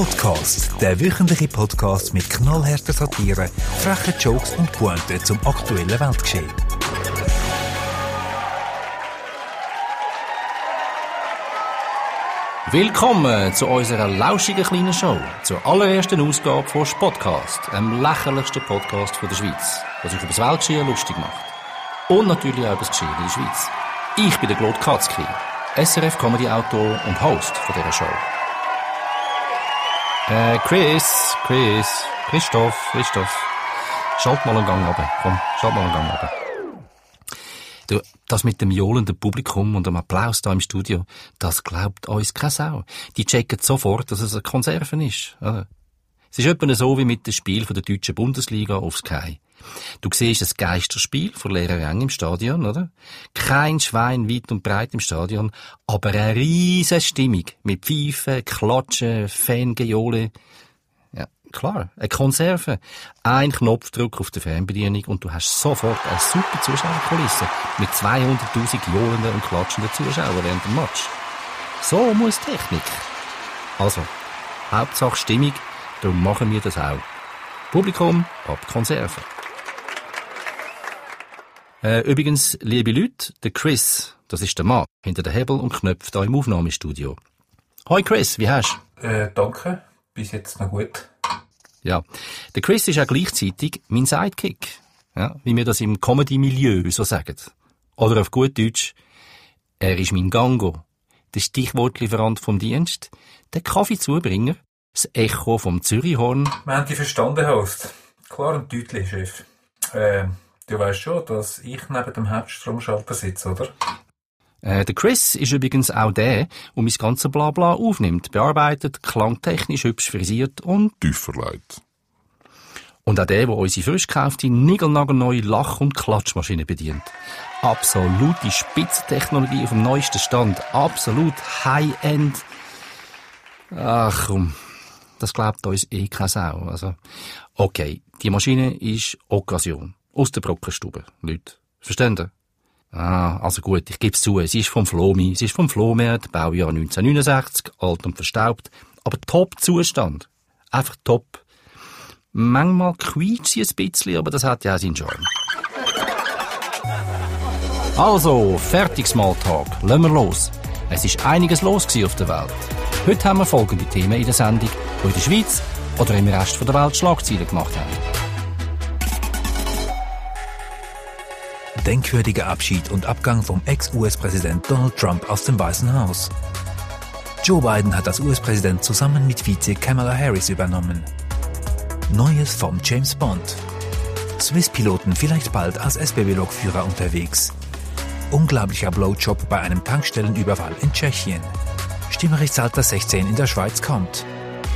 Spotcast, der wöchentliche Podcast mit knallharter Satire, frechen Jokes und Pointen zum aktuellen Weltgeschehen. Willkommen zu unserer lauschigen kleinen Show, zur allerersten Ausgabe von Spotcast, dem lächerlichsten Podcast der Schweiz, der sich über das Weltgeschehen lustig macht. Und natürlich auch über das Geschehen in der Schweiz. Ich bin der Claude Katzki, SRF-Comedy-Autor und Host dieser Show. Äh, Chris, Chris, Christoph, Christoph, schalt mal einen Gang runter. Komm, schalt mal einen Gang runter. Du, das mit dem johlenden Publikum und dem Applaus da im Studio, das glaubt uns keine Sau. Die checken sofort, dass es eine Konserve ist. Es ist etwa so wie mit dem Spiel der deutschen Bundesliga auf Sky. Du siehst ein Geisterspiel vor leeren Rängen im Stadion, oder? Kein Schwein weit und breit im Stadion, aber eine riesige Stimmung mit Pfeifen, Klatschen, Fangeole. Ja, klar, eine Konserve. Ein Knopfdruck auf der Fernbedienung und du hast sofort eine super Zuschauerkulisse mit 200.000 johlenden und klatschenden Zuschauern während dem Match. So muss Technik. Also, Hauptsache Stimmung, darum machen wir das auch. Publikum ab Konserve. Äh, übrigens, liebe Leute, der Chris, das ist der Mann hinter der Hebel und Knöpfe da im Aufnahmestudio. Hoi Chris, wie hast du? Äh, danke. Bis jetzt noch gut. Ja. Der Chris ist auch gleichzeitig mein Sidekick. Ja, wie wir das im Comedy-Milieu so sagen. Oder auf gut Deutsch, er ist mein Gango. Der Stichwortlieferant vom Dienst, der Kaffeezubringer, das Echo vom Zürichhorn. Wir haben dich verstanden, Host. Klar und deutlich, Chef. Äh, du weißt schon, dass ich neben dem Hauptstromschalter sitze, oder? Äh, der Chris ist übrigens auch der, der mein ganzes Blabla aufnimmt, bearbeitet, klangtechnisch hübsch frisiert und tief verleiht. Und auch der, der unsere frisch gekaufte, niegelnagelneue Lach- und Klatschmaschine bedient. Absolute Spitztechnologie auf dem neuesten Stand. Absolut High-End. Ach komm, das glaubt uns eh keine Sau. Also, okay, die Maschine ist Occasion. Aus der Brockenstube, Leute. Verstehen? Ah, also gut, ich gebe es zu, sie ist vom Flomi, sie ist vom Flohmarkt, Baujahr 1969, alt und verstaubt, aber Top-Zustand. Einfach top. Manchmal quietscht sie ein bisschen, aber das hat ja auch seinen Charme. Also, fertig Smalltalk, lassen wir los. Es ist einiges los auf der Welt. Heute haben wir folgende Themen in der Sendung, die in der Schweiz oder im Rest der Welt Schlagzeilen gemacht haben. Denkwürdiger Abschied und Abgang vom Ex-US-Präsident Donald Trump aus dem Weißen Haus. Joe Biden hat als US-Präsident zusammen mit Vize Kamala Harris übernommen. Neues vom James Bond. Swiss-Piloten vielleicht bald als SBB-Lokführer unterwegs. Unglaublicher Blowjob bei einem Tankstellenüberfall in Tschechien. Stimmrechtsalter 16 in der Schweiz kommt.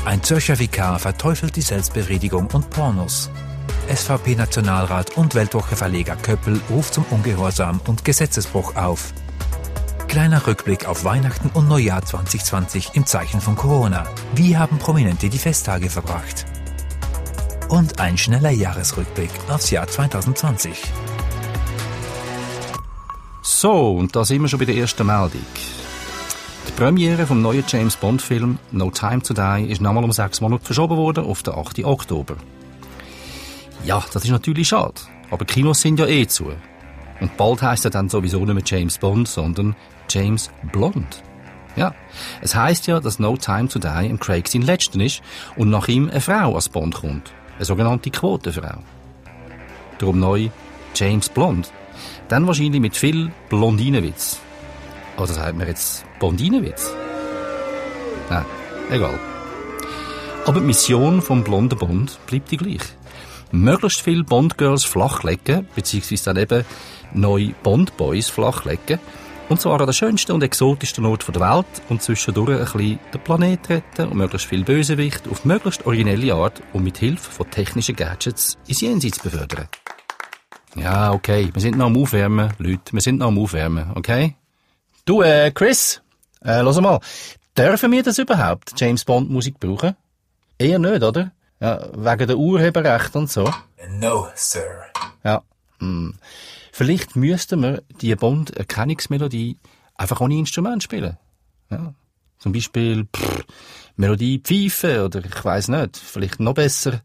Ein Zürcher Vikar verteufelt die Selbstbefriedigung und Pornos. SVP-Nationalrat und Weltwoche-Verleger Köppel ruft zum Ungehorsam und Gesetzesbruch auf. Kleiner Rückblick auf Weihnachten und Neujahr 2020 im Zeichen von Corona. Wie haben Prominente die Festtage verbracht? Und ein schneller Jahresrückblick aufs Jahr 2020. So, und da sind wir schon bei der ersten Meldung. Die Premiere vom neuen James Bond-Film No Time to Die ist nochmal um sechs Monate verschoben worden auf den 8. Oktober. Ja, das ist natürlich schade. Aber Kinos sind ja eh zu. Und bald heisst er dann sowieso nicht mehr James Bond, sondern James Blond. Ja, es heißt ja, dass No Time to Die im Craig sein letzten ist und nach ihm eine Frau als Bond kommt. Eine sogenannte Quotenfrau. Darum neu James Blond. Dann wahrscheinlich mit viel Blondinenwitz. Oder sagt man jetzt Blondinenwitz? Nein, egal. Aber die Mission vom blonden Bond bleibt die gleiche möglichst viele Bond-Girls flachlegen, beziehungsweise dann eben neue Bond-Boys flachlegen. Und zwar an der schönsten und exotischsten Ort der Welt und zwischendurch ein bisschen den Planet retten und möglichst viel Bösewicht auf möglichst originelle Art und mit Hilfe von technischen Gadgets ins Jenseits befördern. Ja, okay, wir sind noch am Aufwärmen, Leute, wir sind noch am Aufwärmen, okay? Du, äh, Chris, äh, los mal, dürfen wir das überhaupt, James Bond Musik brauchen? Eher nicht, oder? Ja, wegen der Urheberrecht und so. No, Sir. Ja. Hm. Vielleicht müssten wir die Bond-Erkennungsmelodie einfach ohne Instrument spielen. Ja. Zum Beispiel pff, Melodie Pfeife oder ich weiß nicht, vielleicht noch besser,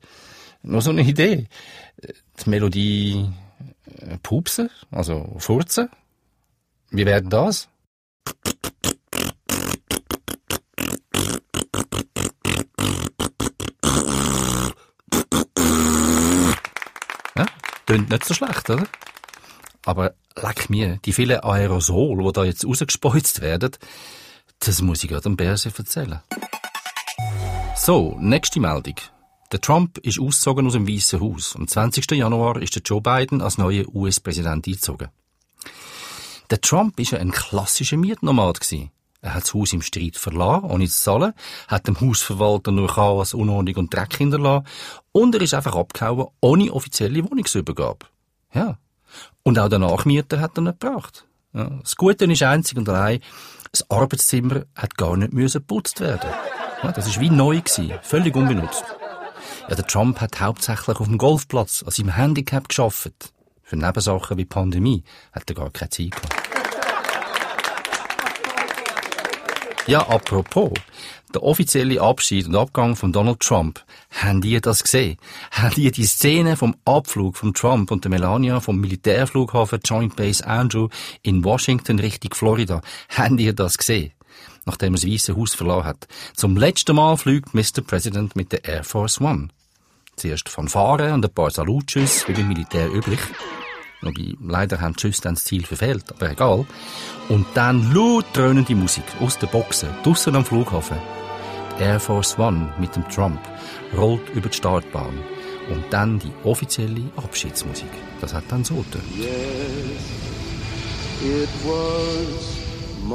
noch so eine Idee. Die Melodie äh, Pupsen, also Furzen. Wie wäre das? Klingt nicht so schlecht, oder? Aber leck mir, die vielen Aerosole, die da jetzt rausgespeuzt werden, das muss ich gerade am Bärse erzählen. So, nächste Meldung. Der Trump ist ausgezogen aus dem Weißen Haus. Am 20. Januar ist der Joe Biden als neuer US-Präsident eingezogen. Der Trump ist ja ein klassischer Mietnomad gewesen. Er hat das Haus im Streit verlassen, ohne zu zahlen, hat dem Hausverwalter nur Chaos, Unordnung und Dreck hinterlassen und er ist einfach abgehauen, ohne offizielle Wohnungsübergabe. Ja. Und auch der Nachmieter hat er nicht gebracht. Ja. Das Gute ist einzig und allein, das Arbeitszimmer hat gar nicht müssen geputzt werden. Ja, das ist wie neu gewesen, völlig unbenutzt. Ja, der Trump hat hauptsächlich auf dem Golfplatz an seinem Handicap geschafft. Für Nebensachen wie Pandemie hat er gar keine Zeit gehabt. Ja, apropos. Der offizielle Abschied und Abgang von Donald Trump. Haben die das gesehen? Haben die die Szene vom Abflug von Trump und der Melania vom Militärflughafen Joint Base Andrew in Washington Richtung Florida? Haben die das gesehen? Nachdem er das Weiße Haus verloren hat. Zum letzten Mal fliegt Mr. President mit der Air Force One. Zuerst Fanfare und ein paar Salutschüsse, wie beim Militär üblich. Wobei, leider haben die Schüsse dann das Ziel verfehlt, aber egal. Und dann laut dröhnende Musik aus den Boxen, draussen am Flughafen. Die Air Force One mit dem Trump rollt über die Startbahn. Und dann die offizielle Abschiedsmusik. Das hat dann so getönt. Yes, it was my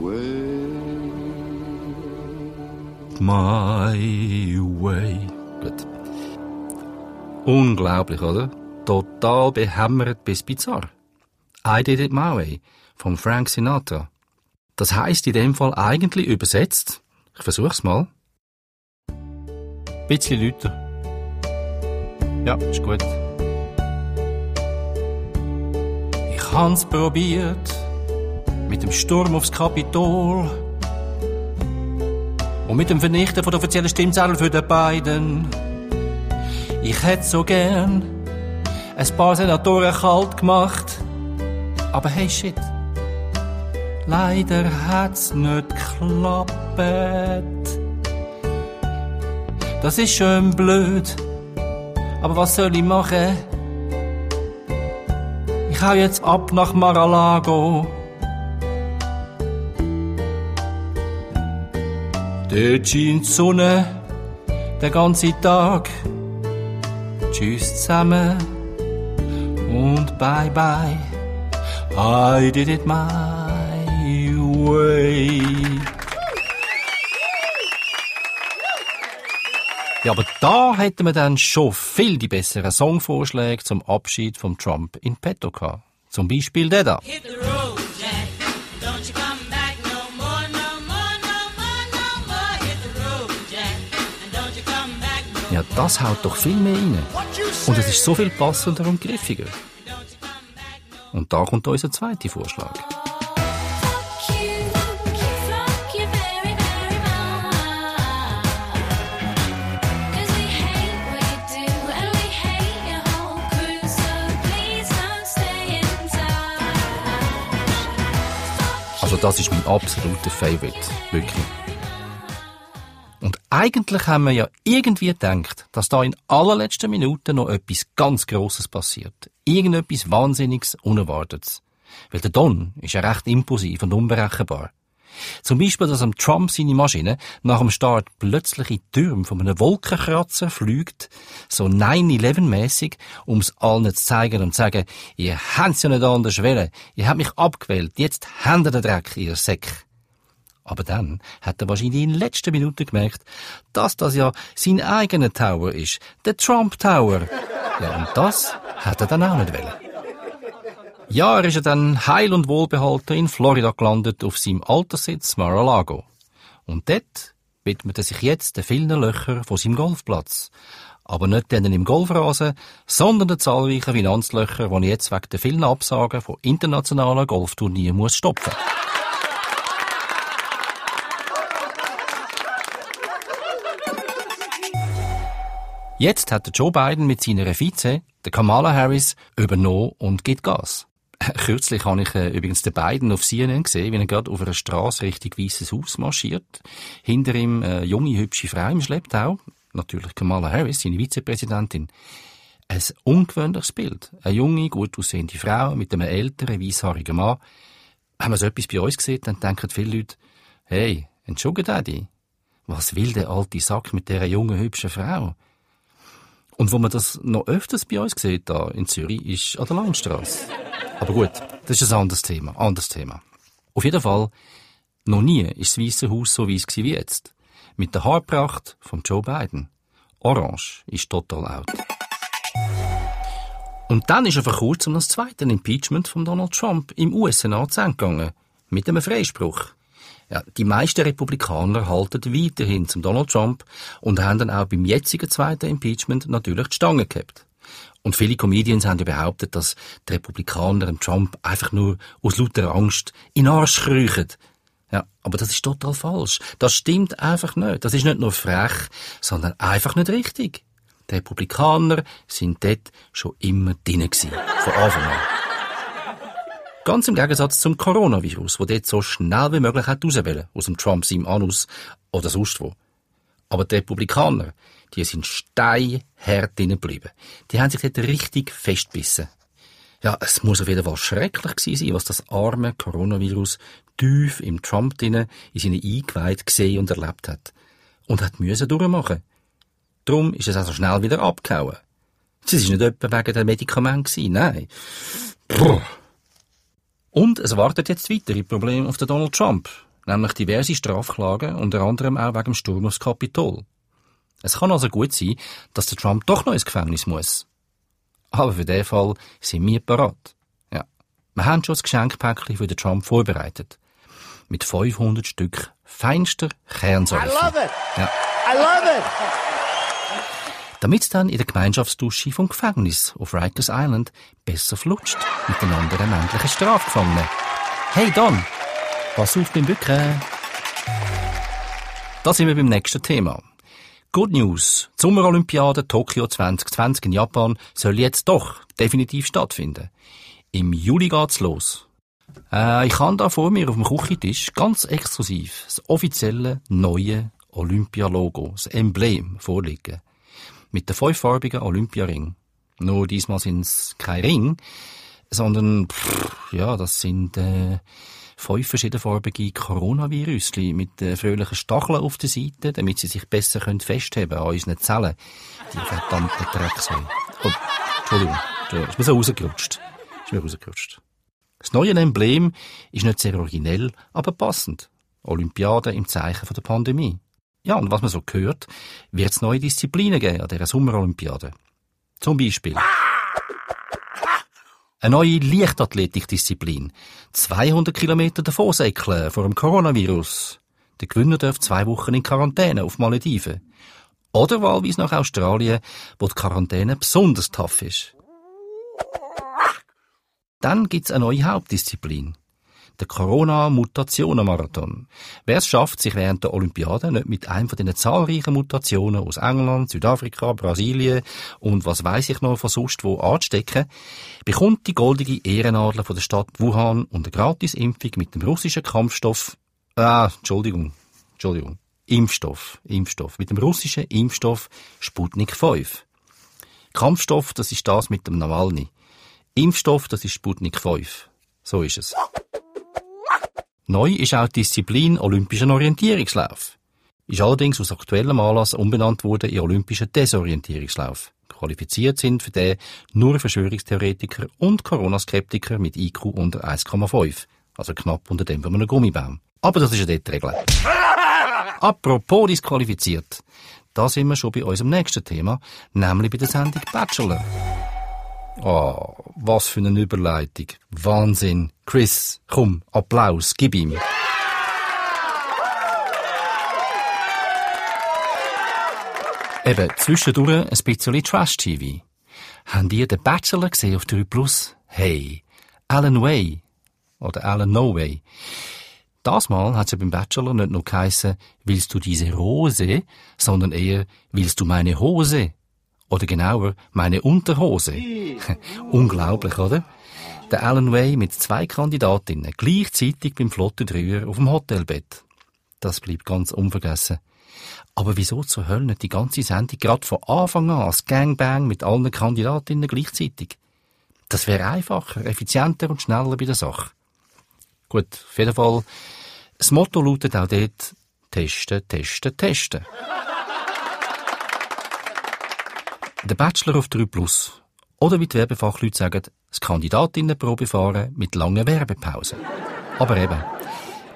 way. My way. Unglaublich, oder? Total behämmert bis bizarr. I Did It My Way von Frank Sinatra. Das heißt in dem Fall eigentlich übersetzt, ich versuch's mal. Bisschen lauter. Ja, ist gut. Ich hab's probiert mit dem Sturm aufs Kapitol und mit dem Vernichten von der offiziellen Stimmzettel für die beiden. Ich hätte so gern ein paar Senatoren kalt gemacht, aber hey shit, leider hat's nicht geklappt. Das ist schön blöd, aber was soll ich machen? Ich hau jetzt ab nach Mar-a-Lago. Dort scheint die Sonne den ganzen Tag. Tschüss zusammen und bye bye. I did it my way. Ja, aber da hätten wir dann schon viel die besseren Songvorschläge zum Abschied von Trump in petto gehabt. Zum Beispiel der da. Ja, das haut doch viel mehr rein. Und es ist so viel passender und griffiger. Und da kommt unser zweiter Vorschlag. Also das ist mein absoluter Favorite. Wirklich. Eigentlich haben wir ja irgendwie gedacht, dass da in allerletzten Minuten noch etwas ganz Grosses passiert. Irgendetwas Wahnsinniges, Unerwartetes. Weil der Don ist ja recht impulsiv und unberechenbar. Zum Beispiel, dass am Trump seine Maschine nach dem Start plötzlich in die Türme von einem Wolkenkratzer fliegt, so 9-11-mäßig, um es allen zu zeigen und zu sagen, ihr habt's ja nicht anders wollen, ihr habt mich abgewählt, jetzt habt ihr den Dreck, ihr Säck. Aber dann hat er wahrscheinlich in den letzten Minuten gemerkt, dass das ja sein eigener Tower ist, der Trump Tower. Ja, und das hat er dann auch nicht wollen. Ja, er ist dann heil und wohlbehalten in Florida gelandet, auf seinem Alterssitz Mar-a-Lago. Und dort widmet er sich jetzt den vielen Löchern von seinem Golfplatz. Aber nicht denen im Golfrasen, sondern den zahlreichen Finanzlöchern, die ich jetzt wegen der vielen Absagen von internationalen Golfturnieren muss stopfen. Jetzt hat Joe Biden mit seiner Vize, der Kamala Harris, übernommen und gibt Gas. Kürzlich habe ich äh, übrigens den Biden auf CNN gesehen, wie er gerade auf einer Straße Richtung Weißes Haus marschiert. Hinter ihm eine junge, hübsche Frau im Schlepptau. Natürlich Kamala Harris, seine Vizepräsidentin. Ein ungewöhnliches Bild. Eine junge, gut aussehende Frau mit einem älteren, weißhaarigen Mann. Wenn man so etwas bei uns sieht, dann denken viele Leute, hey, Sugar Daddy. Was will der alte Sack mit dieser jungen, hübschen Frau? Und wo man das noch öfters bei uns sieht, da in Zürich, ist an der Landstrasse. Aber gut, das ist ein anderes Thema, anderes Thema. Auf jeden Fall, noch nie ist das Weiße Haus so weiss wie jetzt. Mit der Haarpracht von Joe Biden. Orange ist total out. Und dann ist er vor kurzem das zweite Impeachment von Donald Trump im US-Senat gegangen. Mit einem Freispruch. Ja, die meisten Republikaner halten weiterhin zum Donald Trump und haben dann auch beim jetzigen zweiten Impeachment natürlich die Stange gehabt. Und viele Comedians haben ja behauptet, dass die Republikaner Trump einfach nur aus lauter Angst in den Arsch kriechen. Ja, aber das ist total falsch. Das stimmt einfach nicht. Das ist nicht nur frech, sondern einfach nicht richtig. Die Republikaner sind dort schon immer drin gewesen. Von Anfang an. Ganz im Gegensatz zum Coronavirus, wo dort so schnell wie möglich rauswählen aus dem Trump seinem Anus oder sonst wo. Aber die Republikaner, die sind steinhart drinnen geblieben. Die haben sich dort richtig festbissen. Ja, es muss auf jeden Fall schrecklich gewesen sein, was das arme Coronavirus tief im Trump drinnen in seine Eingeweide gesehen und erlebt hat. Und hat müssen durchmachen. Drum ist es also schnell wieder abgehauen. Es ist nicht etwa wegen der Medikament gewesen, nein. Puh. Und es wartet jetzt weitere Probleme auf den Donald Trump, nämlich diverse Strafklagen, unter anderem auch wegen dem Sturm aufs Kapitol. Es kann also gut sein, dass der Trump doch noch ins Gefängnis muss. Aber für den Fall sind wir parat. Ja. Wir haben schon das Geschenkpäckchen für den Trump vorbereitet. Mit 500 Stück feinster Kernsäure. it. Ja. I love it. Damit dann in der Gemeinschaftsdusche vom Gefängnis auf Rikers Island besser flutscht mit den anderen männlichen Strafgefangenen. Hey Don, pass auf beim Bücken. Da sind wir beim nächsten Thema. Good News. Die Sommerolympiade Tokio 2020 in Japan soll jetzt doch definitiv stattfinden. Im Juli geht's los. Äh, ich habe da vor mir auf dem Küchentisch ganz exklusiv das offizielle neue Olympialogo, das Emblem vorliegen. Mit der fünffarbigen Olympiaring. Nur diesmal sind es kein Ring, sondern, pff, ja, das sind, äh, fünf verschiedenfarbige Coronavirüsli mit äh, fröhlichen Stacheln auf der Seite, damit sie sich besser können festheben an unseren Zellen. Die verdammten Drecksau. Oh, Entschuldigung, Entschuldigung, ist mir so rausgerutscht. Ist mir rausgerutscht. Das neue Emblem ist nicht sehr originell, aber passend. Olympiade im Zeichen der Pandemie. Ja, und was man so hört, wird es neue Disziplinen geben an dieser Sommerolympiade. Zum Beispiel eine neue Leichtathletikdisziplin. 200 Kilometer davon säckeln vor dem Coronavirus. Der Gewinner darf zwei Wochen in Quarantäne auf Malediven. Oder wahlweise nach Australien, wo die Quarantäne besonders tough ist. Dann gibt's eine neue Hauptdisziplin. Der Corona-Mutationen-Marathon. Wer es schafft, sich während der Olympiade nicht mit einem von den zahlreichen Mutationen aus England, Südafrika, Brasilien und was weiß ich noch von sonst wo anzustecken, bekommt die goldige Ehrennadel von der Stadt Wuhan und eine Gratisimpfung mit dem russischen Kampfstoff, ah, Entschuldigung, Entschuldigung, Impfstoff, Impfstoff, mit dem russischen Impfstoff Sputnik 5. Kampfstoff, das ist das mit dem Nawalny. Impfstoff, das ist Sputnik 5. So ist es. Neu ist auch die Disziplin Olympischen Orientierungslauf. Ist allerdings aus aktuellem Anlass umbenannt worden in Olympischen Desorientierungslauf. Qualifiziert sind für den nur Verschwörungstheoretiker und Corona-Skeptiker mit IQ unter 1,5. Also knapp unter dem von einem Gummibaum. Aber das ist ja dort die Regel. Apropos disqualifiziert. Da sind wir schon bei unserem nächsten Thema, nämlich bei der Sendung Bachelor. Oh, was für eine Überleitung. Wahnsinn. Chris, komm, Applaus, gib ihm. Eben, zwischendurch ein bisschen Trash-TV. Habt ihr den Bachelor gesehen auf 3 Plus? Hey, Alan Way. Oder Alan No Way. Das Mal hat ja beim Bachelor nicht nur geheissen, willst du diese Rose, sondern eher, willst du meine Hose? Oder genauer, meine Unterhose. Unglaublich, oder? Der Alan Way mit zwei Kandidatinnen, gleichzeitig beim flotten Dreier auf dem Hotelbett. Das bleibt ganz unvergessen. Aber wieso zur Hölle die ganze Sendung gerade von Anfang an als Gangbang mit allen Kandidatinnen gleichzeitig? Das wäre einfacher, effizienter und schneller bei der Sache. Gut, auf jeden Fall. Das Motto lautet auch dort, testen, testen, testen. Der Bachelor auf 3 Plus. Oder wie die Werbefachleute sagen, das Kandidatinnenprobefahren mit langen Werbepausen. Aber eben,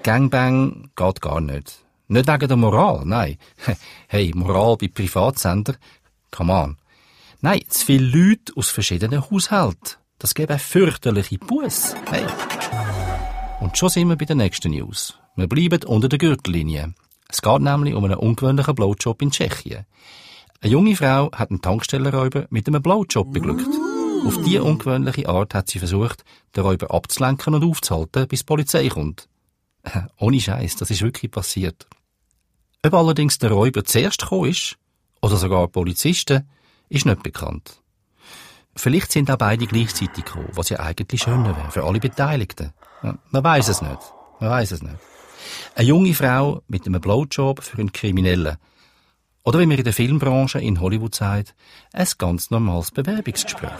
Gangbang geht gar nicht. Nicht wegen der Moral, nein. Hey, Moral bei Privatsender? Come on. Nein, zu viele Leute aus verschiedenen Haushalten. Das gäbe fürchterliche Buß. Hey. Und schon sind wir bei der nächsten News. Wir bleiben unter der Gürtellinie. Es geht nämlich um einen ungewöhnlichen Blowjob in Tschechien. Eine junge Frau hat einen Tankstellenräuber mit einem Blowjob beglückt. Auf diese ungewöhnliche Art hat sie versucht, den Räuber abzulenken und aufzuhalten, bis die Polizei kommt. Ohne Scheiß, das ist wirklich passiert. Ob allerdings der Räuber zuerst gekommen ist, oder sogar Polizisten, ist nicht bekannt. Vielleicht sind auch beide gleichzeitig gekommen, was ja eigentlich schöner wäre, für alle Beteiligten. Man weiß es nicht. Man weiß es nicht. Eine junge Frau mit einem Blowjob für einen Kriminellen. Oder wie man in der Filmbranche in Hollywood sagt, ein ganz normales Bewerbungsgespräch.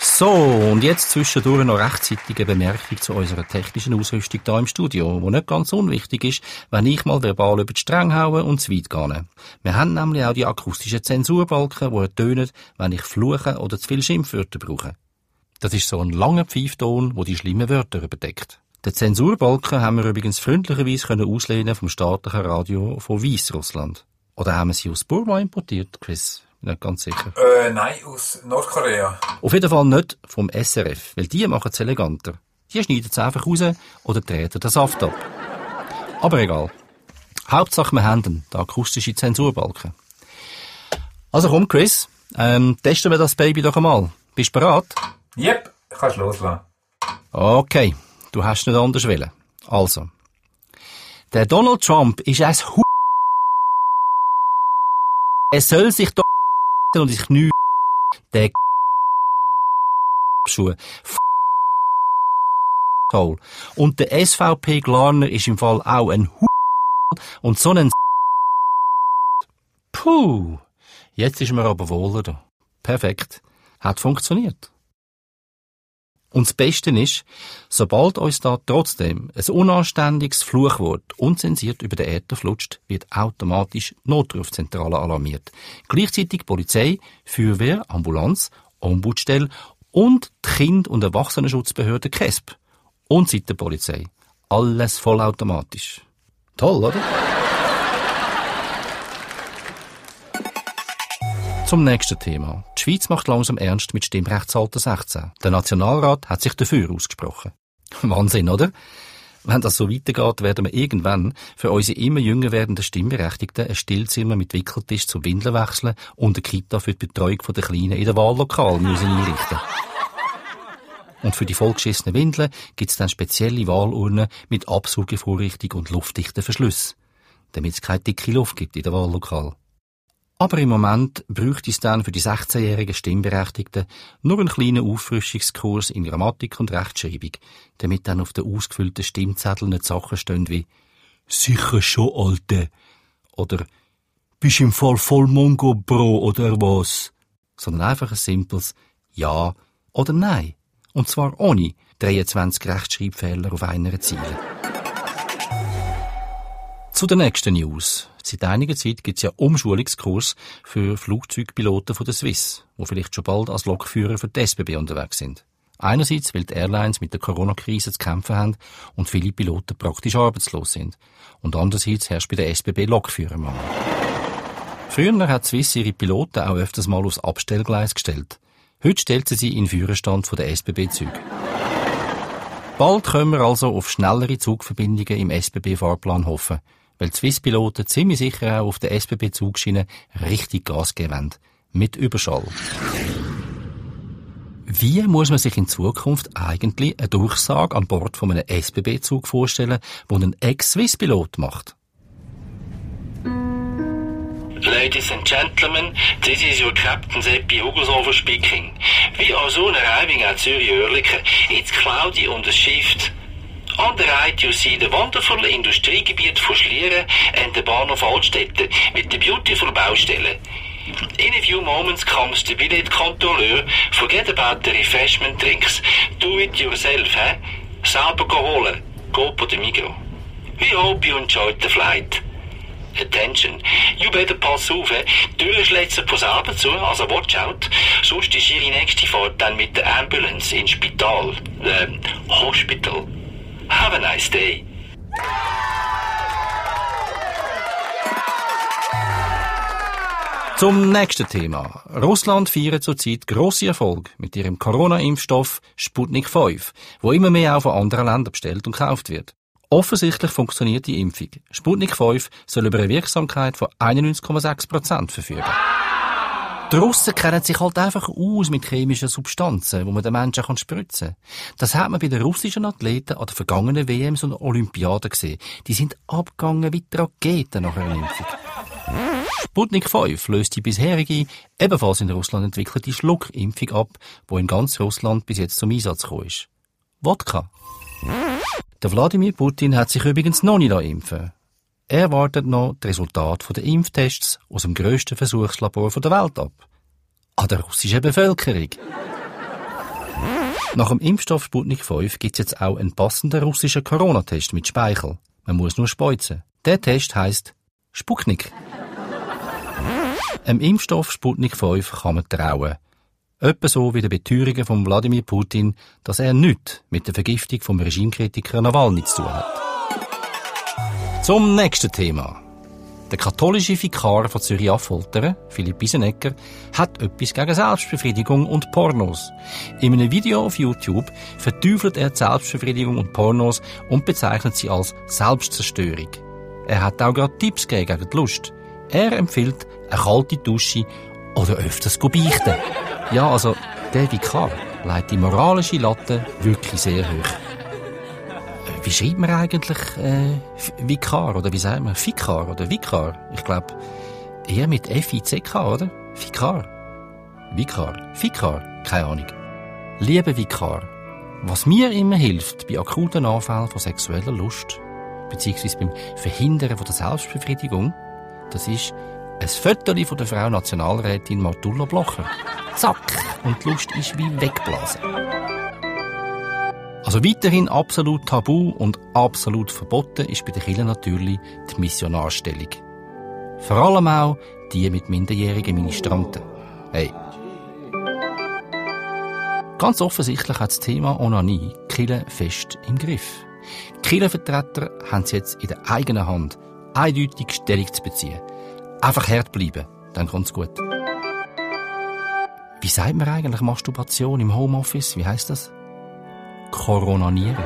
So, und jetzt zwischendurch noch rechtzeitig eine Bemerkung zu unserer technischen Ausrüstung hier im Studio, wo nicht ganz unwichtig ist, wenn ich mal verbal über die Stränge haue und zu weit gehe. Wir haben nämlich auch die akustischen Zensurbalken, die ertönen, wenn ich fluche oder zu viel Schimpfwörter brauche. Das ist so ein langer Pfeifton, wo die schlimmen Wörter überdeckt. Den Zensurbalken haben wir übrigens freundlicherweise können auslehnen vom staatlichen Radio von Weißrussland. Oder haben wir sie aus Burma importiert, Chris? Bin nicht ganz sicher. Äh, nein, aus Nordkorea. Auf jeden Fall nicht vom SRF, weil die machen es eleganter. Die schneiden es einfach raus oder treten den Saft ab. Aber egal. Hauptsache wir haben den, den akustischen Zensurbalken. Also komm, Chris, ähm, testen wir das Baby doch einmal. Bist du bereit? Yep, kannst loslassen. Okay, du hast nicht anders wollen. Also. Der Donald Trump ist ein Hu... Er soll sich doch und sich nü... Der Schuhe. Toll. Und der SVP Glarner ist im Fall auch ein Hu... und so ein Puh. Jetzt ist mir aber wohler da. Perfekt. Hat funktioniert. Und das Beste ist, sobald uns da trotzdem ein unanständiges Fluchwort unzensiert über den Äther flutscht, wird automatisch Notrufzentrale alarmiert. Gleichzeitig Polizei, Feuerwehr, Ambulanz, Ombudsstelle und die Kind- und Erwachsenenschutzbehörde KESP. Und Seitenpolizei. Alles vollautomatisch. Toll, oder? Zum nächsten Thema. Die Schweiz macht langsam ernst mit Stimmrechtsalter 16. Der Nationalrat hat sich dafür ausgesprochen. Wahnsinn, oder? Wenn das so weitergeht, werden wir irgendwann für unsere immer jünger werdenden Stimmberechtigten ein Stillzimmer mit Wickeltisch zum Windeln wechseln und eine Kita für die Betreuung der Kleinen in der Wahllokal müssen einrichten. Und für die vollgeschissenen Windeln gibt's dann spezielle Wahlurnen mit Absaugevorrichtung und luftdichten Verschluss, damit es keine dicke Luft gibt in der Wahllokal. Aber im Moment bräuchte es dann für die 16-jährigen Stimmberechtigten nur einen kleinen Auffrischungskurs in Grammatik und Rechtschreibung, damit dann auf den ausgefüllten Stimmzetteln nicht Sachen stehen wie «Sicher schon, Alte» oder «Bist im Fall voll Mongo, Bro» oder was, sondern einfach ein simples «Ja» oder «Nein» und zwar ohne 23 Rechtschreibfehler auf einer Ziele. Zu der nächsten News. Seit einiger Zeit gibt es ja Umschulungskurs für Flugzeugpiloten von der Swiss, wo vielleicht schon bald als Lokführer für die SBB unterwegs sind. Einerseits, weil die Airlines mit der Corona-Krise zu kämpfen haben und viele Piloten praktisch arbeitslos sind. Und andererseits herrscht bei der SBB Lokführermangel. Früher hat Swiss ihre Piloten auch öfters mal aufs Abstellgleis gestellt. Heute stellt sie sie in den Führerstand der SBB-Züge. Bald können wir also auf schnellere Zugverbindungen im SBB-Fahrplan hoffen, weil die Swiss-Piloten ziemlich sicher auch auf der SBB-Zugschiene richtig Gas geben wollen. Mit Überschall. Wie muss man sich in Zukunft eigentlich eine Durchsage an Bord von einem SBB-Zug vorstellen, wo ein Ex-Swiss-Pilot macht? Ladies and gentlemen, this is your Captain Seppi Hugelshofer speaking. We are soon arriving at Zürich-Oerlikon. It's cloudy und es schifft. On the right you see the wonderful Industriegebiet von Schlieren and the Bahnhof Altstädte mit the beautiful Baustelle. In a few moments comes the billet controleur. Forget about the refreshment drinks. Do it yourself, eh? Selber holen. Go po de Migros. We hope you enjoyed the flight. Attention, you better pass auf, eh? Die Tür schlägt sich von selber zu, also watch out. Sonst ist ihre nächste Fahrt dann mit der Ambulance ins Spital, ähm, Hospital. Have a nice day. Zum nächsten Thema. Russland feiert zurzeit grosse Erfolg mit ihrem Corona-Impfstoff Sputnik 5, wo immer mehr auch von anderen Ländern bestellt und gekauft wird. Offensichtlich funktioniert die Impfung. Sputnik 5 soll über eine Wirksamkeit von 91,6% verfügen. Die Russen kennen sich halt einfach aus mit chemischen Substanzen, wo man den Menschen kann spritzen kann. Das hat man bei den russischen Athleten an den vergangenen WMs und Olympiaden gesehen. Die sind abgegangen wie die Raketen nach einer Impfung. Sputnik 5 löst die bisherige, ebenfalls in Russland entwickelte Schluckimpfung ab, wo in ganz Russland bis jetzt zum Einsatz gekommen ist. Wodka. Der Wladimir Putin hat sich übrigens noch nicht impfen Er wartet noch die Resultate der Impftests aus dem grössten Versuchslabor der Welt ab. An der russischen Bevölkerung. Nach dem Impfstoff Sputnik 5 gibt es jetzt auch einen passenden russischen Corona-Test mit Speichel. Man muss nur speuzen. Der Test heißt Sputnik. Im Impfstoff Sputnik 5 kann man trauen. Etwa so wie der Beteuerungen von Wladimir Putin, dass er nichts mit der Vergiftung vom Regimekritiker Nawalny zu tun hat. Zum nächsten Thema. Der katholische Vikar von Zürich Affoltern, Philipp Isenegger, hat etwas gegen Selbstbefriedigung und Pornos. In einem Video auf YouTube verteufelt er Selbstbefriedigung und Pornos und bezeichnet sie als Selbstzerstörung. Er hat auch gerade Tipps gegen die Lust. Er empfiehlt eine kalte Dusche oder öfters beichten. Ja, also, der Vikar legt die moralische Latte wirklich sehr hoch. Wie schreibt man eigentlich äh, Vikar oder wie sagt man Fikar oder Vikar? Ich glaube eher mit F-I-C-K, oder? Vikar. Vikar. Fikar. Keine Ahnung. Liebe Vikar, was mir immer hilft bei akuten Anfällen von sexueller Lust, beziehungsweise beim Verhindern von der Selbstbefriedigung, das ist ein Foto von der Frau Nationalrätin Martulla Blocher. Zack! Und die Lust ist wie weggeblasen. Also weiterhin absolut tabu und absolut verboten ist bei den Kirchen natürlich die Missionarstellung. Vor allem auch die mit minderjährigen Ministranten. Hey. Ganz offensichtlich hat das Thema Onanie Kirche fest im Griff. Die Kirchenvertreter haben es jetzt in der eigenen Hand, eindeutig Stellung zu beziehen. Einfach hart bleiben, dann kommt's gut. Wie sagt man eigentlich Masturbation im Homeoffice? Wie heißt das? Koronanieren.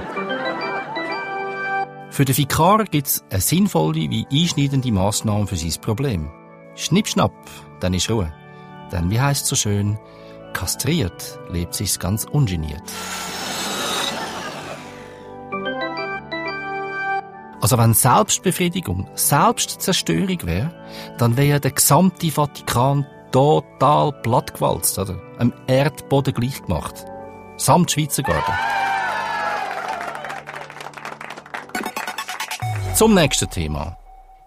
Für den Vikar gibt's eine sinnvolle wie einschneidende Massnahme für sein Problem. Schnippschnapp, dann ist Ruhe. Denn wie heißt so schön, kastriert lebt sich's ganz ungeniert. Also wenn Selbstbefriedigung Selbstzerstörung wäre, dann wäre der gesamte Vatikan total plattgewalzt, oder? Am Erdboden gleich gemacht. Samt Schweizer Garten. Zum nächsten Thema.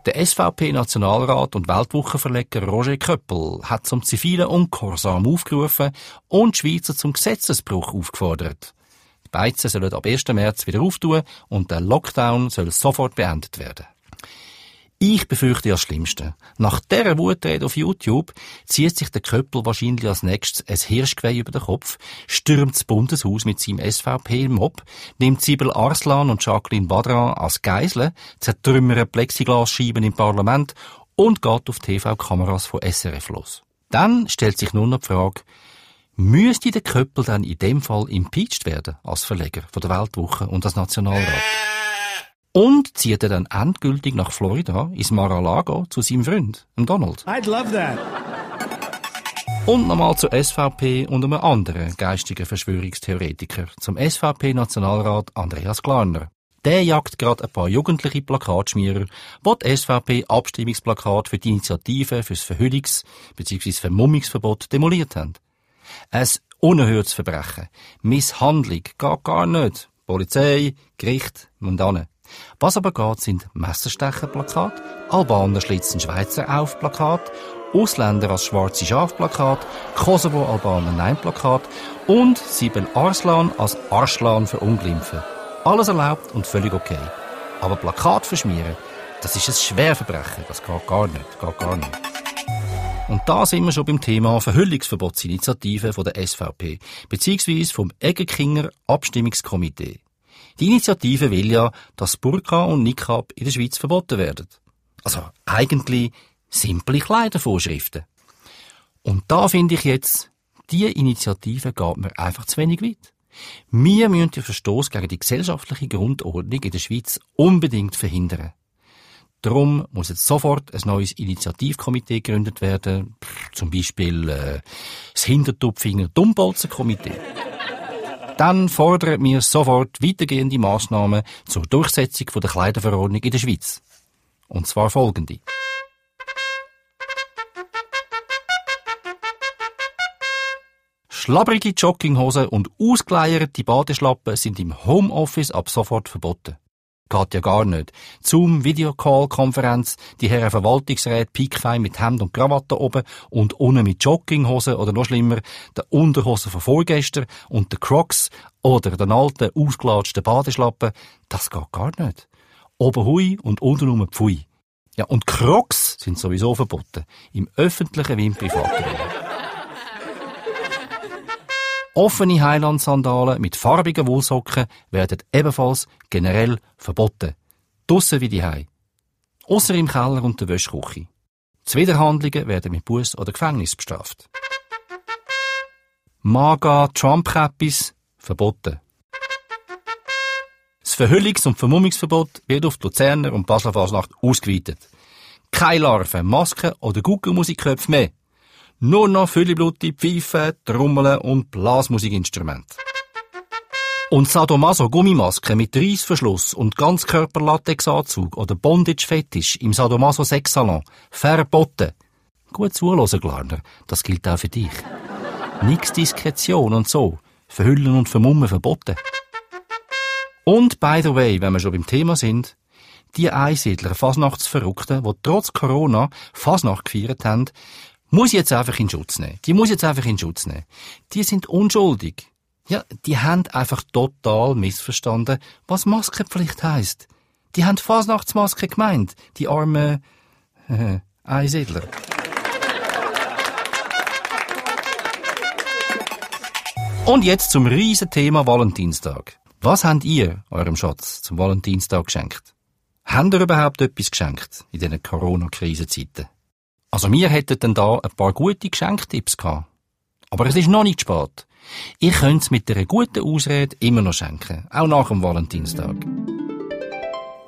Der SVP-Nationalrat und Weltwochenverleger Roger Köppel hat zum zivilen Ungehorsam aufgerufen und die Schweizer zum Gesetzesbruch aufgefordert. Die Beizen sollen ab 1. März wieder auftun und der Lockdown soll sofort beendet werden. Ich befürchte das Schlimmste. Nach dieser Wutrede auf YouTube zieht sich der Köppel wahrscheinlich als nächstes ein Hirschgeweih über den Kopf, stürmt das Bundeshaus mit seinem SVP-Mob, nimmt Sibel Arslan und Jacqueline Badran als Geisel, zertrümmert Plexiglasscheiben im Parlament und geht auf TV-Kameras von SRF los. Dann stellt sich nur noch die Frage, müsste der Köppel dann in dem Fall impeached werden als Verleger von der Weltwoche und als Nationalrat. Und zieht er dann endgültig nach Florida, ins Mar-a-Lago, zu seinem Freund, Donald. I'd love that. Und nochmal zur SVP und einem anderen geistigen Verschwörungstheoretiker, zum SVP-Nationalrat Andreas Glarner. Der jagt gerade ein paar jugendliche Plakatschmierer, die die SVP Abstimmungsplakat für die Initiative fürs Verhüllungs- bzw. Vermummungsverbot demoliert haben. Ein unerhörtes Verbrechen. Misshandlung geht gar nicht. Polizei, Gericht, Mundane. Was aber geht, sind Messerstecherplakat, Albaner schlitzen Schweizer auf Plakat, Ausländer als schwarze Schafplakat, Kosovo-Albaner Nein-Plakat und Sieben Arslan als Arschlan verunglimpfen. Alles erlaubt und völlig okay. Aber Plakat verschmieren, das ist ein Schwerverbrechen. Das geht gar nicht, geht gar nicht. Und da sind wir schon beim Thema Verhüllungsverbotsinitiative von der SVP, beziehungsweise vom Eggenkinger Abstimmungskomitee. Die Initiative will ja, dass Burka und Niqab in der Schweiz verboten werden. Also eigentlich simple Kleidervorschriften. Und da finde ich jetzt, die Initiative geht mir einfach zu wenig weit. Wir müssen den Verstoß gegen die gesellschaftliche Grundordnung in der Schweiz unbedingt verhindern. Darum muss jetzt sofort ein neues Initiativkomitee gegründet werden, zum Beispiel äh, das Hintertupfinger Dummbolzen-Komitee. Dann fordern wir sofort weitergehende Massnahmen zur Durchsetzung der Kleiderverordnung in der Schweiz. Und zwar folgende. Schlabbrige Jogginghosen und ausgeleierte Badeschlappen sind im Homeoffice ab sofort verboten. Geht ja gar nicht. Zoom, Videocall-Konferenz, die Herren Verwaltungsräte piekfein mit Hemd und Krawatte oben und unten mit Jogginghosen oder noch schlimmer, der Unterhosen von vorgestern und der Crocs oder den alten, ausgelatschten Badeschlappen, das geht gar nicht. Oben hui und unten rum pfui. Ja, und Crocs sind sowieso verboten. Im öffentlichen wie im Privatraum. Offene Highland-Sandalen mit farbigen Wollsocken werden ebenfalls generell verboten. Dusse wie die Hei. Ausser im Keller und der Wäschküche. Zuwiderhandlungen werden mit Buß oder Gefängnis bestraft. Maga Trump-Käppis verboten. Das Verhüllungs- und Vermummungsverbot wird auf die Luzerner und Basler Fasnacht ausgeweitet. Keine Larven, Masken oder Guckelmusikköpfe mehr. Nur noch Füllebluti, Pfeifen, Trommeln und Blasmusikinstrumente. Und Sadomaso Gummimaske mit Reissverschluss und Ganzkörper-Latexanzug oder Bondage-Fetisch im Sadomaso Sexsalon verboten. Gut zuhören, Glarner. Das gilt auch für dich. Nix Diskretion und so. Verhüllen und vermummen verboten. Und by the way, wenn wir schon beim Thema sind, die Einsiedler, Fasnachtsverrückten, die trotz Corona Fasnacht gefeiert haben, muss ich jetzt einfach in Schutz nehmen. Die muss ich jetzt einfach in Schutz nehmen. Die sind unschuldig. Ja, die haben einfach total missverstanden, was Maskenpflicht heisst. Die haben Fasnachtsmaske gemeint, die armen äh, Einsiedler. Und jetzt zum riesen Thema Valentinstag. Was habt ihr eurem Schatz zum Valentinstag geschenkt? Habt ihr überhaupt etwas geschenkt in diesen Corona-Krisenzeiten? Also wir hätten dann da ein paar gute Geschenktipps gehabt. Aber es ist noch nicht spät. Ihr könnt's mit einer guten Ausrede immer noch schenken, auch nach dem Valentinstag.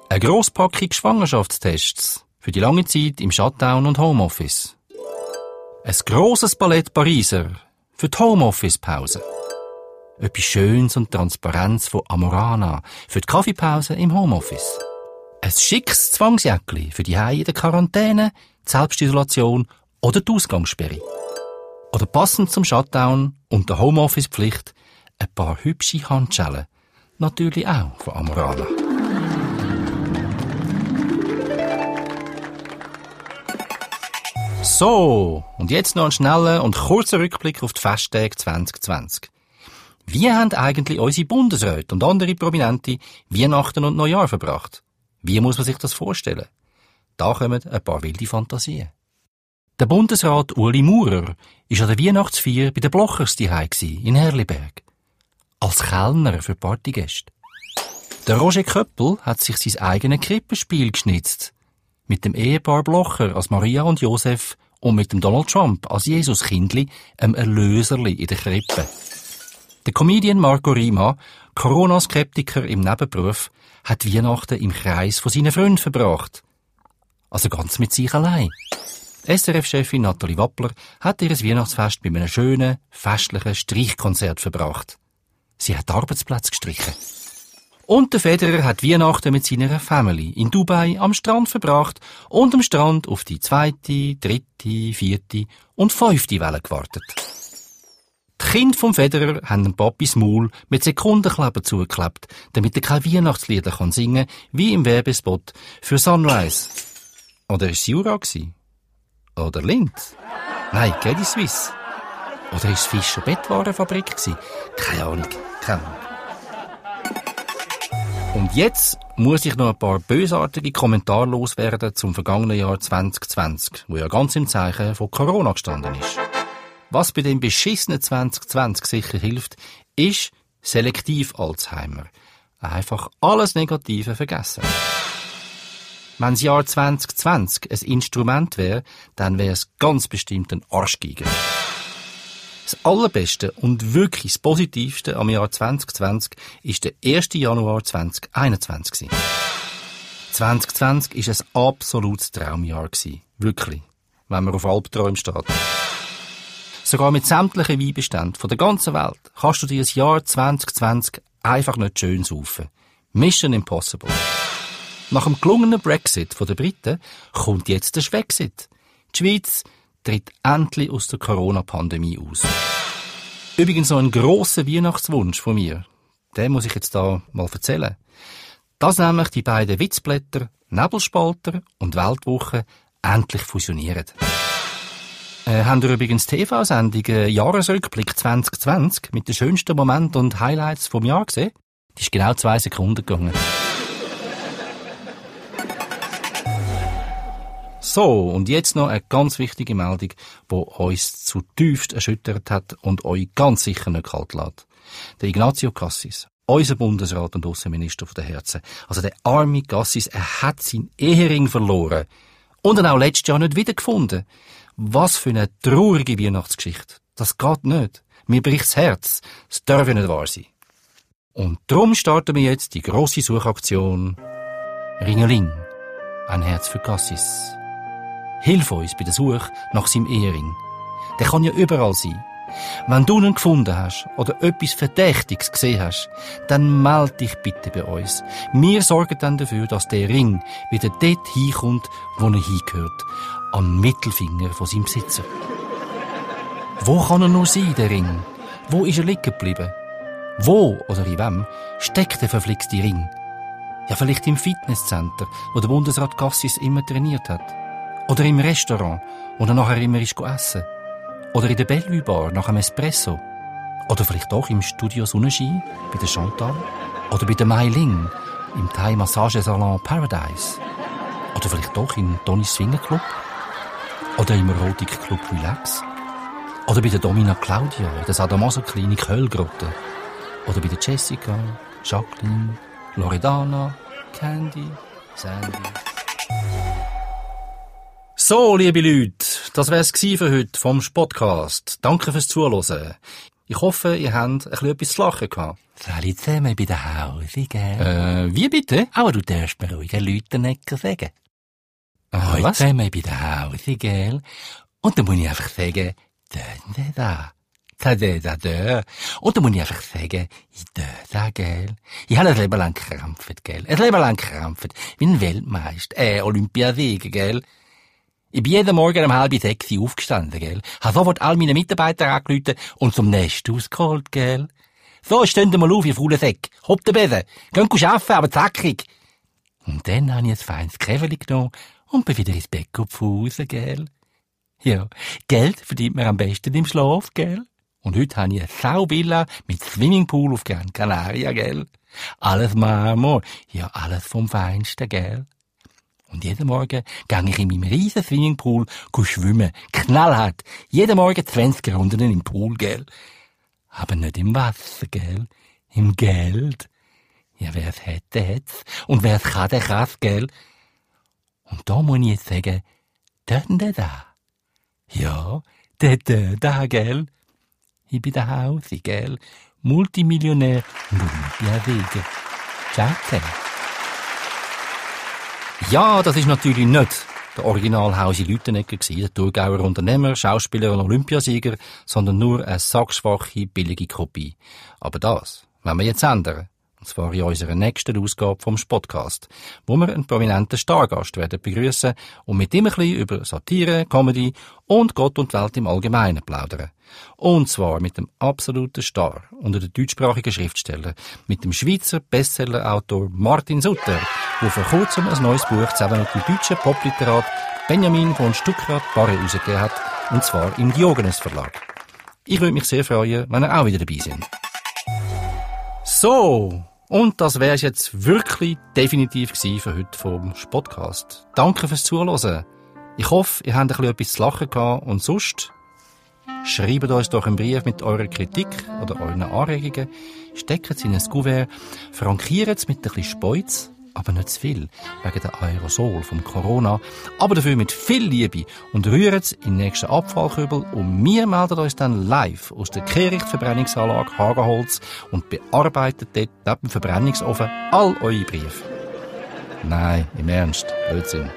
Eine Grosspackung Schwangerschaftstests für die lange Zeit im Shutdown und Homeoffice. Ein grosses Palett Pariser für die Homeoffice-Pause. Etwas Schönes und Transparenz von Amorana für die Kaffeepause im Homeoffice. Ein schickes Zwangsjäckli für die Hause in der Quarantäne, die Selbstisolation oder die Ausgangssperre. Oder passend zum Shutdown und der Homeoffice-Pflicht ein paar hübsche Handschellen. Natürlich auch von Amorana. So, und jetzt noch ein schneller und kurzer Rückblick auf die Festtage 2020. Wie haben eigentlich unsere Bundesräte und andere Prominente Weihnachten und Neujahr verbracht? Wie muss man sich das vorstellen? Da kommen ein paar wilde Fantasien. Der Bundesrat Uli Maurer ist an der Weihnachtsfeier bei den Blochers in Herliberg. Als Kellner für Partygäste. Der Roger Köppel hat sich sein eigenes Krippenspiel geschnitzt. Mit dem Ehepaar Blocher als Maria und Josef und mit dem Donald Trump als Jesuskindli, einem Erlöserli in der Krippe. Der Comedian Marco Rima, Corona-Skeptiker im Nebenberuf, hat Weihnachten im Kreis von seinen Freunden verbracht. Also ganz mit sich allein. SRF-Chefin Nathalie Wappler hat ihr Weihnachtsfest bei einem schönen, festlichen Streichkonzert verbracht. Sie hat Arbeitsplätze gestrichen. Und der Federer hat Weihnachten mit seiner Family in Dubai am Strand verbracht und am Strand auf die zweite, dritte, vierte und fünfte Welle gewartet. Die Kinder vom Federer haben dem Papis Maul mit Sekundenkleber zugeklebt, damit er keine Weihnachtslieder kann singen wie im Werbespot für Sunrise. Oder ist es Jura gsi? Oder Linz? Nein, Credit Suisse. Oder ist es Fischer Bettwarenfabrik gsi? Keine Ahnung, keine Ahnung. Und jetzt muss ich noch ein paar bösartige Kommentare loswerden zum vergangenen Jahr 2020, wo ja ganz im Zeichen von Corona gestanden ist. Was bei dem beschissenen 2020 sicher hilft, ist selektiv Alzheimer. Einfach alles Negative vergessen. Wenn das Jahr 2020 ein Instrument wäre, dann wäre es ganz bestimmt ein Arschgeiger. Das Allerbeste und wirklich das Positivste am Jahr 2020 ist der 1. Januar 2021. gewesen. 2020 ist ein absolutes Traumjahr. Wirklich. Wenn man auf Albträumen steht. Sogar mit sämtlichen Weinbeständen von der ganzen Welt kannst du dir das Jahr 2020 einfach nicht schön saufen. Mission Impossible. Nach dem gelungenen Brexit von den Briten kommt jetzt der Schwexit. Die Schweiz tritt endlich aus der Corona-Pandemie aus. Übrigens noch ein grosser Weihnachtswunsch von mir. Den muss ich jetzt da mal erzählen. Dass nämlich die beiden Witzblätter Nebelspalter und Weltwoche endlich fusionieren. Äh, haben ihr übrigens TV-Sendung Jahresrückblick 2020 mit den schönsten Momenten und Highlights vom Jahr gesehen? Die ist genau zwei Sekunden gegangen. So, und jetzt noch eine ganz wichtige Meldung, die uns zutiefst erschüttert hat und euch ganz sicher nicht kalt lässt. Der Ignazio Cassis, unser Bundesrat und Außenminister von der Herzen, also der arme Cassis, er hat seinen Ehering verloren und ihn auch letztes Jahr nicht wiedergefunden. Was für eine traurige Weihnachtsgeschichte. Das geht nicht. Mir bricht's Herz. Das darf ja nicht wahr sein. Und drum starten wir jetzt die grosse Suchaktion Ringeling. Ein Herz für Cassis. Hilf uns bei der Suche nach seinem Ehering. Der kann ja überall sein. Wenn du ihn gefunden hast oder etwas Verdächtiges gesehen hast, dann melde dich bitte bei uns. Wir sorgen dann dafür, dass der Ring wieder dort hinkommt, wo er hingehört. Am Mittelfinger von seinem Besitzer. Wo kann er nur sein, der Ring? Wo ist er liegen geblieben? Wo oder in wem steckt der verflixte Ring? Ja, vielleicht im Fitnesscenter, wo der Bundesrat Cassis immer trainiert hat. Oder im Restaurant, wo er nachher immer ist essen. Oder in der Bellevue Bar nach einem Espresso. Oder vielleicht auch im Studio Sonnenschein bei der Chantal. Oder bei der Mai Ling im Thai Massagesalon Paradise. Oder vielleicht doch im Tony's Swinger Club. Oder im Erotik Club Relax. Oder bei der Domina Claudia in der Sadomaso Klinik Höllgrotte. Oder bei der Jessica, Jacqueline, Loredana, Candy, Sandy. So, liebe Leute, das wär's gsi für heute vom Spotcast. Danke fürs Zuhören. Ich hoffe, ihr habt ein bisschen etwas zu lachen gehabt. Alle zusammen bei der Hause, gell? Äh, wie bitte? Aber du darfst mir ruhig den Leuten nicht sagen. Heute was? zusammen bei der Hause, gell? Und dann muss ich einfach sagen, dön da. Da, da, da. Und dann muss ich einfach sagen, ich dö da, gell? Ich habe ein Leben lang gekrampft, gell? Ein Leben lang gekrampft. Wie ein Weltmeister, äh, Olympiasieger, gell? Ich bin jeden Morgen um halb sechs aufgestanden, gell? Hab sofort all meine Mitarbeiter angerufen und zum Nest ausgeholt, gell? So, stehen mal auf, ihr faulen Säck. Hopp den Besen. Geht arbeiten, aber zackig. Und dann habe ich ein feines Käferli genommen und bin wieder ins Bett gepfusen, gell? Ja, Geld verdient man am besten im Schlaf, gell? Und heute habe ich eine Sauvilla mit Swimmingpool auf Gran Canaria, gell? Alles Marmor, ja, alles vom Feinsten, gell? Und jeden Morgen gang ich in meinem riesen Swimmingpool schwimmen. Knallhart. Jeden Morgen 20 Runden im Pool, gell? Aber nicht im Wasser, gell? Im Geld. Ja, wer's hätte, hätt's. Und wer's kann, der kann's, gell? Und da muss ich jetzt sagen, dort da. Ja, der, der, da, gell? Ich bin der Hausi, gell? Multimillionär und Olympiasieger. Gell? Ja, das ist natürlich nicht der Original Hausi Lütenegger gsi, der Thurgauer Unternehmer, Schauspieler und Olympiasieger, sondern nur eine sackschwache, billige Kopie. Aber das werden wir jetzt ändern. Und zwar in unserer nächsten Ausgabe vom Spotcast, wo wir einen prominenten Stargast werden begrüßen und mit ihm ein bisschen über Satire, Comedy und Gott und Welt im Allgemeinen plaudern. Und zwar mit dem absoluten Star unter den deutschsprachigen Schriftstellern, mit dem Schweizer Bestsellerautor Martin Sutter, der vor kurzem ein neues Buch zusammen mit dem deutschen Popliterat Benjamin von Stuckrad-Barre herausgegeben hat, und zwar im Diogenes Verlag. Ich würde mich sehr freuen, wenn ihr auch wieder dabei seid. So, und das wäre jetzt wirklich definitiv gewesen für heute vom Podcast. Danke fürs Zuhören. Ich hoffe, ihr habt ein bisschen etwas zu lachen gehabt und sonst schreibt uns doch einen Brief mit eurer Kritik oder euren Anregungen, steckt sie in ein Kuvert, frankiert es mit ein bisschen Speuz, aber nicht zu viel, wegen der Aerosol vom Corona, aber dafür mit viel Liebe. Und rührt in den nächsten Abfallkübel. Und wir melden uns dann live aus der Kehrichtverbrennungsanlage Hagenholz und bearbeitet dort neben dem Verbrennungsofen all eure Briefe. Nein, im Ernst, Blödsinn.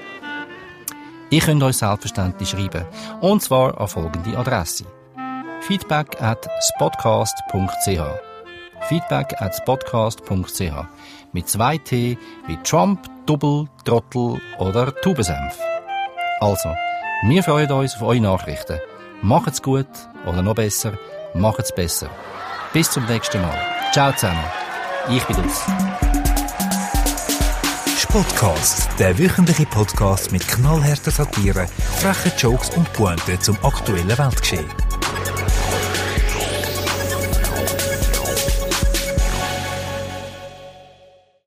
Ihr könnt euch selbstverständlich schreiben, und zwar an folgende Adresse. feedback at spotcast.ch feedback at spotcast.ch mit zwei T wie Trump, Double, Trottel oder Tubensenf. Also, wir freuen uns auf eure Nachrichten. Macht's gut oder noch besser, macht's besser. Bis zum nächsten Mal. Ciao zusammen. Ich bin das. Spotcast, der wöchentliche Podcast mit knallharter Satire, frechen Jokes und Pointen zum aktuellen Weltgeschehen.